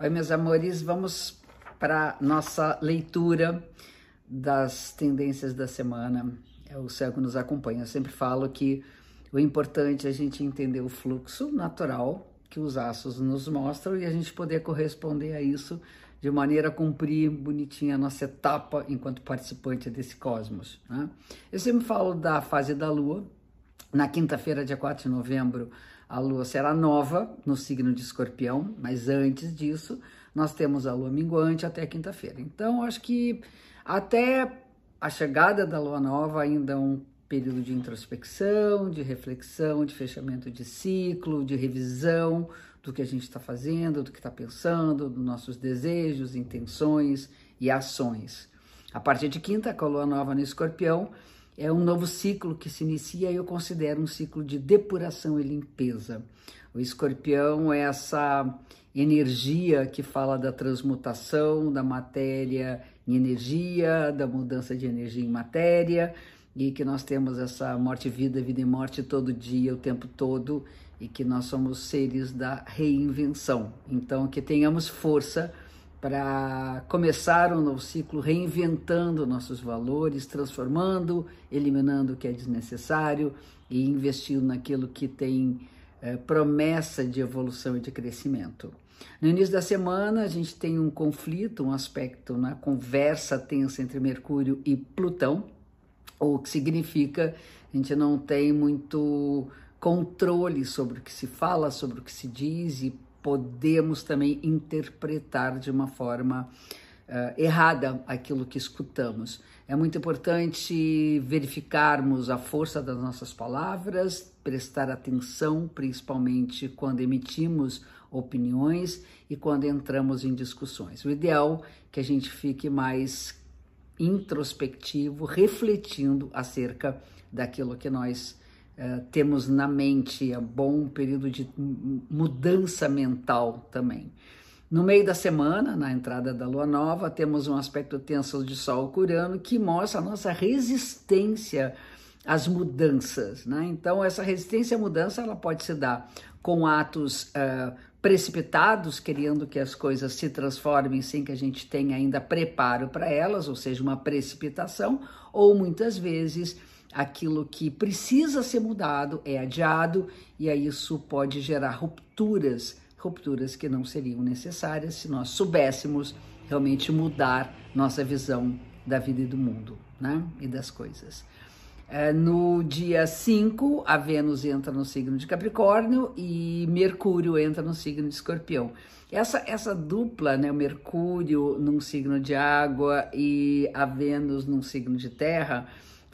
Oi, meus amores, vamos para nossa leitura das tendências da semana. É o céu que nos acompanha. Eu sempre falo que o importante é a gente entender o fluxo natural que os astros nos mostram e a gente poder corresponder a isso de maneira a cumprir bonitinha a nossa etapa enquanto participante desse cosmos. Né? Eu sempre falo da fase da Lua. Na quinta-feira, dia 4 de novembro, a lua será nova no signo de escorpião, mas antes disso, nós temos a lua minguante até quinta-feira. Então, acho que até a chegada da lua nova, ainda é um período de introspecção, de reflexão, de fechamento de ciclo, de revisão do que a gente está fazendo, do que está pensando, dos nossos desejos, intenções e ações. A partir de quinta, com a lua nova no escorpião, é um novo ciclo que se inicia e eu considero um ciclo de depuração e limpeza. O escorpião é essa energia que fala da transmutação da matéria em energia, da mudança de energia em matéria, e que nós temos essa morte, vida, vida e morte todo dia, o tempo todo, e que nós somos seres da reinvenção. Então, que tenhamos força para começar um novo ciclo reinventando nossos valores, transformando, eliminando o que é desnecessário e investindo naquilo que tem é, promessa de evolução e de crescimento. No início da semana, a gente tem um conflito, um aspecto na conversa tensa entre Mercúrio e Plutão, o que significa a gente não tem muito controle sobre o que se fala, sobre o que se diz e podemos também interpretar de uma forma uh, errada aquilo que escutamos. É muito importante verificarmos a força das nossas palavras, prestar atenção, principalmente quando emitimos opiniões e quando entramos em discussões. O ideal é que a gente fique mais introspectivo, refletindo acerca daquilo que nós eh, temos na mente, é bom período de mudança mental também. No meio da semana, na entrada da lua nova, temos um aspecto tenso de Sol curano que mostra a nossa resistência às mudanças. Né? Então, essa resistência à mudança ela pode se dar com atos uh, precipitados, querendo que as coisas se transformem sem que a gente tenha ainda preparo para elas, ou seja, uma precipitação, ou muitas vezes aquilo que precisa ser mudado é adiado e aí isso pode gerar rupturas, rupturas que não seriam necessárias se nós soubéssemos realmente mudar nossa visão da vida e do mundo, né? E das coisas. É, no dia 5, a Vênus entra no signo de Capricórnio e Mercúrio entra no signo de Escorpião. Essa, essa dupla, né, o Mercúrio num signo de água e a Vênus num signo de terra,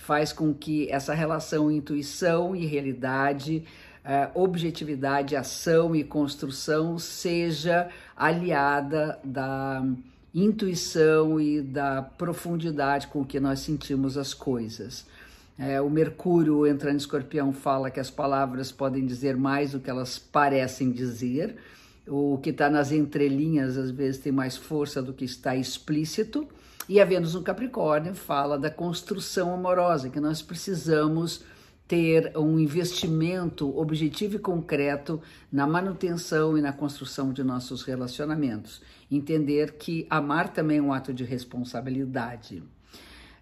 faz com que essa relação intuição e realidade, uh, objetividade, ação e construção seja aliada da intuição e da profundidade com que nós sentimos as coisas. É, o Mercúrio entrando em escorpião fala que as palavras podem dizer mais do que elas parecem dizer. O que está nas entrelinhas às vezes tem mais força do que está explícito. E a Vênus no Capricórnio fala da construção amorosa, que nós precisamos ter um investimento objetivo e concreto na manutenção e na construção de nossos relacionamentos. Entender que amar também é um ato de responsabilidade.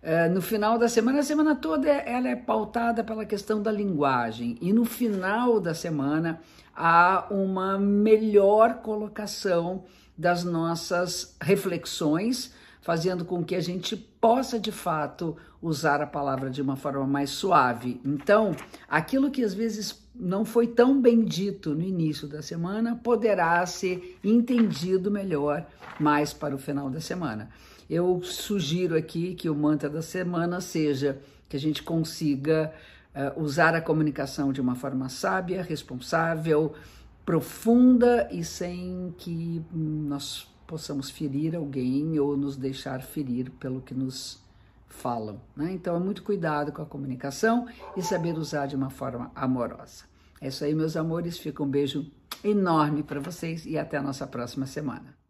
Uh, no final da semana, a semana toda ela é pautada pela questão da linguagem e no final da semana há uma melhor colocação das nossas reflexões fazendo com que a gente possa de fato usar a palavra de uma forma mais suave. Então, aquilo que às vezes não foi tão bem dito no início da semana poderá ser entendido melhor mais para o final da semana. Eu sugiro aqui que o mantra da semana seja que a gente consiga uh, usar a comunicação de uma forma sábia, responsável, profunda e sem que nós possamos ferir alguém ou nos deixar ferir pelo que nos falam. Né? Então, é muito cuidado com a comunicação e saber usar de uma forma amorosa. É isso aí, meus amores. Fica um beijo enorme para vocês e até a nossa próxima semana.